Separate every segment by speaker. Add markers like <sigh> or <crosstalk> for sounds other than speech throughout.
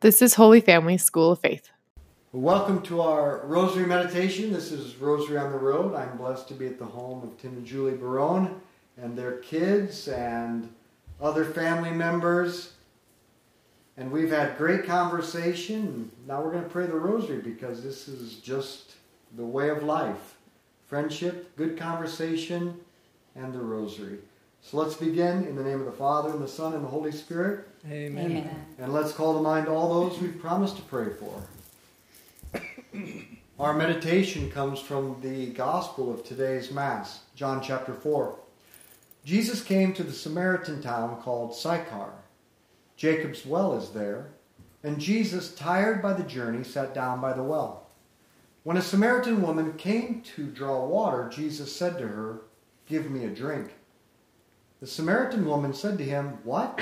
Speaker 1: This is Holy Family School of Faith.
Speaker 2: Welcome to our Rosary Meditation. This is Rosary on the Road. I'm blessed to be at the home of Tim and Julie Barone and their kids and other family members. And we've had great conversation. Now we're going to pray the Rosary because this is just the way of life friendship, good conversation, and the Rosary. So let's begin in the name of the Father, and the Son, and the Holy Spirit.
Speaker 3: Amen.
Speaker 4: Amen.
Speaker 2: And let's call to mind all those we've promised to pray for. Our meditation comes from the Gospel of today's Mass, John chapter 4. Jesus came to the Samaritan town called Sychar. Jacob's well is there, and Jesus, tired by the journey, sat down by the well. When a Samaritan woman came to draw water, Jesus said to her, Give me a drink. The Samaritan woman said to him, What?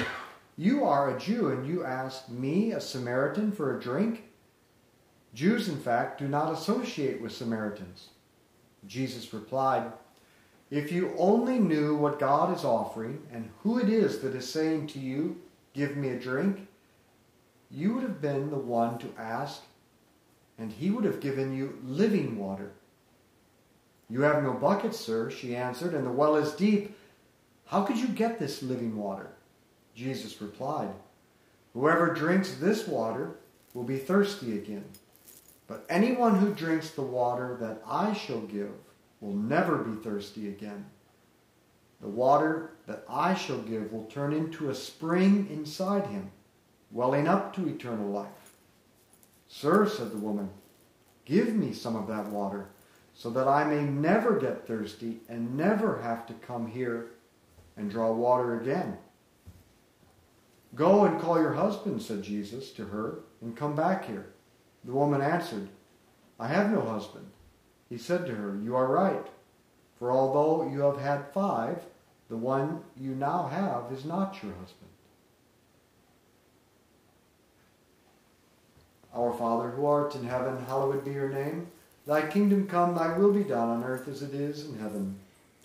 Speaker 2: You are a Jew, and you ask me, a Samaritan, for a drink? Jews, in fact, do not associate with Samaritans. Jesus replied, If you only knew what God is offering and who it is that is saying to you, Give me a drink, you would have been the one to ask, and he would have given you living water. You have no bucket, sir, she answered, and the well is deep. How could you get this living water? Jesus replied, Whoever drinks this water will be thirsty again. But anyone who drinks the water that I shall give will never be thirsty again. The water that I shall give will turn into a spring inside him, welling up to eternal life. Sir, said the woman, give me some of that water, so that I may never get thirsty and never have to come here and draw water again. Go and call your husband, said Jesus to her, and come back here. The woman answered, I have no husband. He said to her, You are right, for although you have had five, the one you now have is not your husband. Our Father, who art in heaven, hallowed be your name. Thy kingdom come, thy will be done on earth as it is in heaven.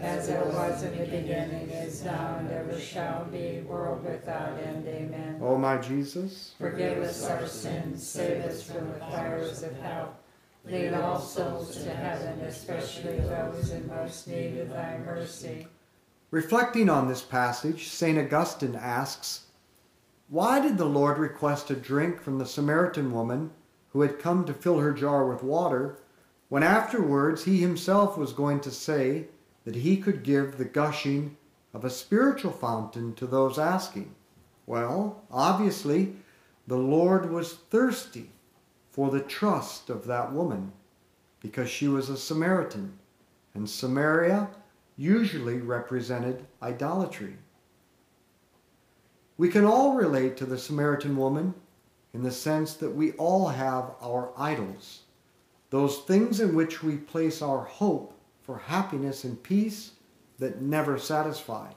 Speaker 4: As it was in the beginning, is now, and ever shall be, world without end. Amen.
Speaker 2: O my Jesus,
Speaker 4: Forgive us our sins, save us from the fires of hell. Lead all souls to heaven, especially those in most need of thy mercy.
Speaker 2: reflecting on this passage, St. Augustine asks, Why did the Lord request a drink from the Samaritan woman who had come to fill her jar with water, when afterwards he himself was going to say that he could give the gushing of a spiritual fountain to those asking? Well, obviously, the Lord was thirsty for the trust of that woman because she was a Samaritan, and Samaria usually represented idolatry. We can all relate to the Samaritan woman in the sense that we all have our idols, those things in which we place our hope for happiness and peace that never satisfy.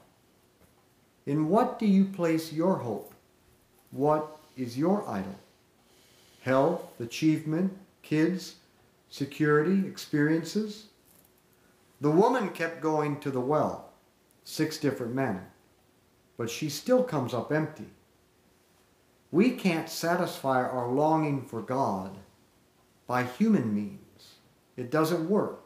Speaker 2: In what do you place your hope? What is your idol? Health, achievement, kids, security, experiences? The woman kept going to the well, six different men, but she still comes up empty. We can't satisfy our longing for God by human means. It doesn't work.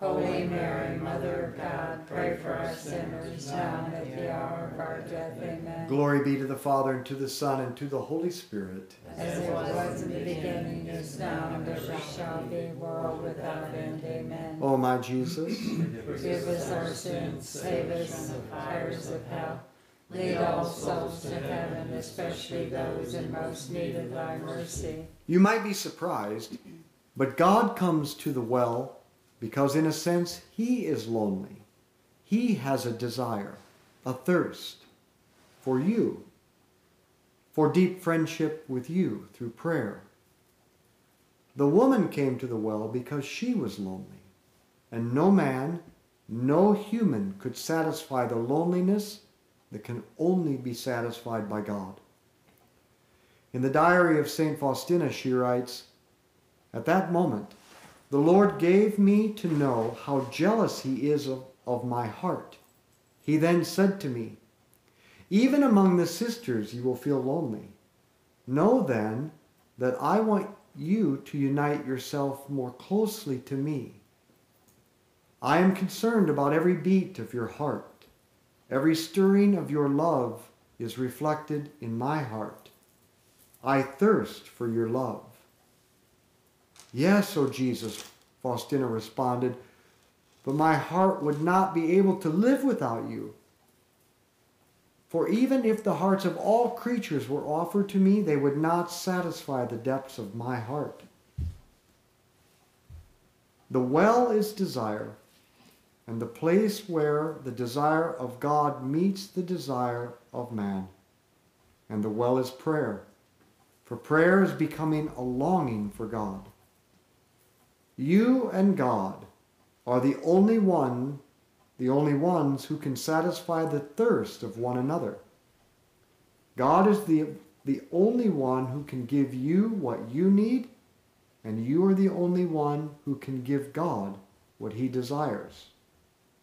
Speaker 4: Holy Mary, Mother of God, pray for us sinners, now and at the hour of our death. Amen.
Speaker 2: Glory be to the Father, and to the Son, and to the Holy Spirit.
Speaker 4: As it was in the beginning, is now, and ever shall be, world without end. Amen.
Speaker 2: O my Jesus,
Speaker 4: Forgive us our sins, save us from the fires of hell. Lead all souls to heaven, especially those in most need of thy mercy.
Speaker 2: you might be surprised, but God comes to the well because, in a sense, He is lonely. He has a desire, a thirst for you, for deep friendship with you through prayer. The woman came to the well because she was lonely, and no man, no human could satisfy the loneliness that can only be satisfied by God. In the diary of St. Faustina, she writes At that moment, the Lord gave me to know how jealous He is of, of my heart. He then said to me, Even among the sisters you will feel lonely. Know then that I want you to unite yourself more closely to me. I am concerned about every beat of your heart. Every stirring of your love is reflected in my heart. I thirst for your love. Yes, O Jesus, Faustina responded, but my heart would not be able to live without you. For even if the hearts of all creatures were offered to me, they would not satisfy the depths of my heart. The well is desire, and the place where the desire of God meets the desire of man. And the well is prayer, for prayer is becoming a longing for God. You and God are the only one, the only ones who can satisfy the thirst of one another. God is the, the only one who can give you what you need, and you are the only one who can give God what he desires.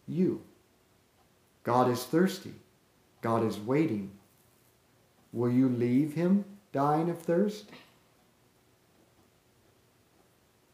Speaker 2: You. God is thirsty. God is waiting. Will you leave him dying of thirst?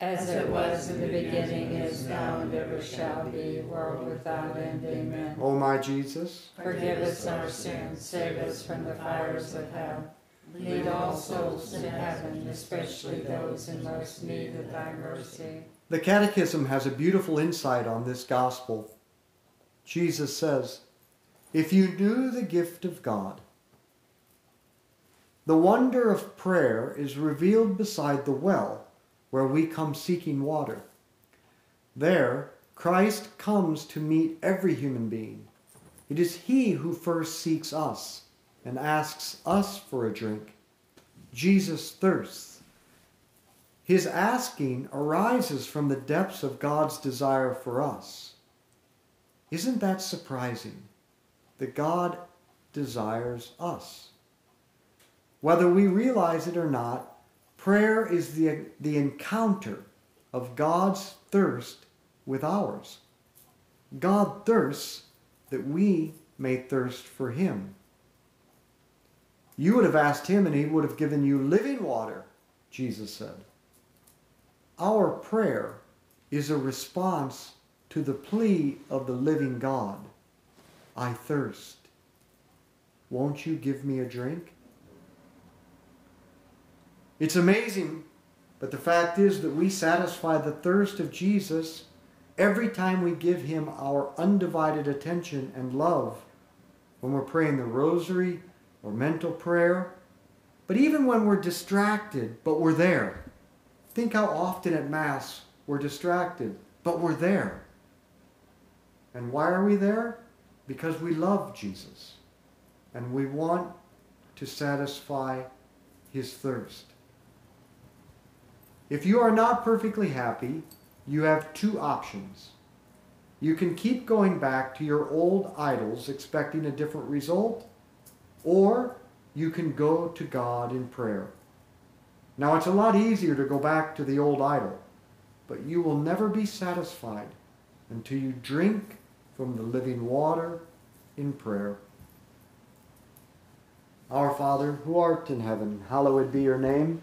Speaker 4: As it was in the beginning, is now, and ever shall be, world without end. Amen.
Speaker 2: O my Jesus,
Speaker 4: Forgive us our sins, save us from the fires of hell. Lead all souls to heaven, especially those in most need of thy mercy.
Speaker 2: the Catechism has a beautiful insight on this gospel. Jesus says, If you knew the gift of God, the wonder of prayer is revealed beside the well where we come seeking water. There, Christ comes to meet every human being. It is He who first seeks us and asks us for a drink. Jesus thirsts. His asking arises from the depths of God's desire for us. Isn't that surprising? That God desires us. Whether we realize it or not, prayer is the, the encounter of God's thirst with ours. God thirsts that we may thirst for him. You would have asked him and he would have given you living water, Jesus said. Our prayer is a response to the plea of the living God. I thirst. Won't you give me a drink? It's amazing, but the fact is that we satisfy the thirst of Jesus every time we give him our undivided attention and love when we're praying the rosary or mental prayer, but even when we're distracted, but we're there. Think how often at Mass we're distracted, but we're there. And why are we there? Because we love Jesus and we want to satisfy his thirst. If you are not perfectly happy, you have two options. You can keep going back to your old idols expecting a different result, or you can go to God in prayer. Now, it's a lot easier to go back to the old idol, but you will never be satisfied until you drink from the living water in prayer. Our Father, who art in heaven, hallowed be your name.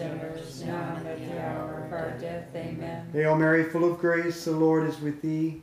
Speaker 4: now and at the hour of our death. Amen.
Speaker 2: Hail Mary, full of grace, the Lord is with thee.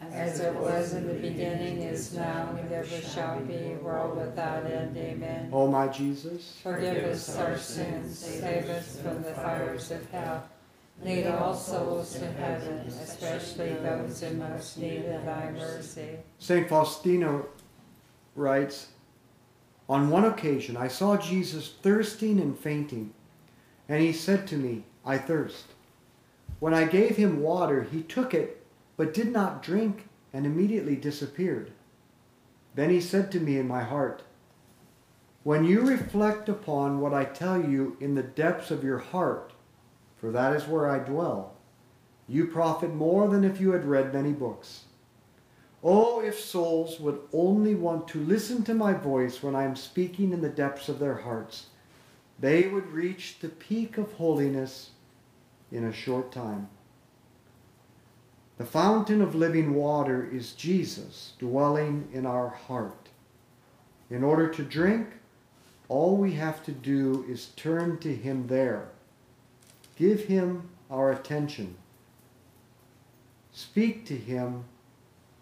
Speaker 4: As it was in the beginning, is now, and ever shall be, world without end. Amen.
Speaker 2: O my Jesus,
Speaker 4: Forgive us our sins, save us from the fires of hell. Lead all souls to heaven, especially those in most need of thy mercy.
Speaker 2: St. Faustina writes On one occasion I saw Jesus thirsting and fainting, and he said to me, I thirst. When I gave him water, he took it, but did not drink, and immediately disappeared. Then he said to me in my heart, When you reflect upon what I tell you in the depths of your heart, for that is where I dwell, you profit more than if you had read many books. Oh, if souls would only want to listen to my voice when I am speaking in the depths of their hearts, they would reach the peak of holiness in a short time. The fountain of living water is Jesus dwelling in our heart. In order to drink, all we have to do is turn to Him there. Give Him our attention. Speak to Him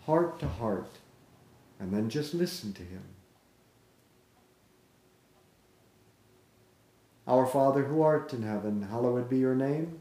Speaker 2: heart to heart, and then just listen to Him. Our Father who art in heaven, hallowed be your name.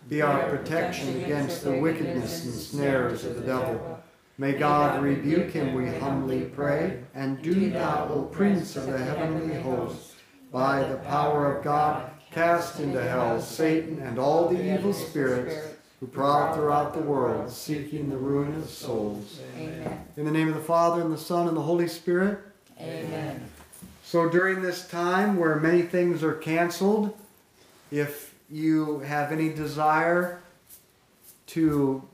Speaker 2: Be our protection against the wickedness and snares of the devil. May God rebuke him, we humbly pray. And do thou, O Prince of the heavenly host, by the power of God, cast into hell Satan and all the evil spirits who prowl throughout the world, seeking the ruin of souls.
Speaker 4: Amen.
Speaker 2: In the name of the Father, and the Son, and the Holy Spirit.
Speaker 4: Amen.
Speaker 2: So during this time where many things are canceled, if you have any desire to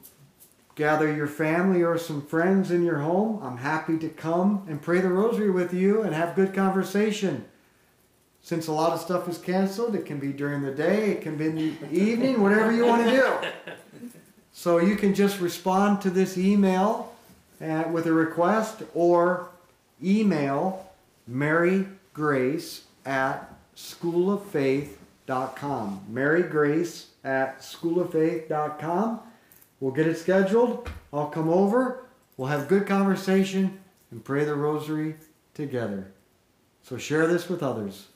Speaker 2: gather your family or some friends in your home, I'm happy to come and pray the rosary with you and have good conversation. Since a lot of stuff is canceled, it can be during the day, it can be in the evening, whatever you want to do. <laughs> So you can just respond to this email uh, with a request or email Mary Grace at schooloffaith.com. Mary Grace at schooloffaith.com. We'll get it scheduled. I'll come over. We'll have good conversation and pray the rosary together. So share this with others.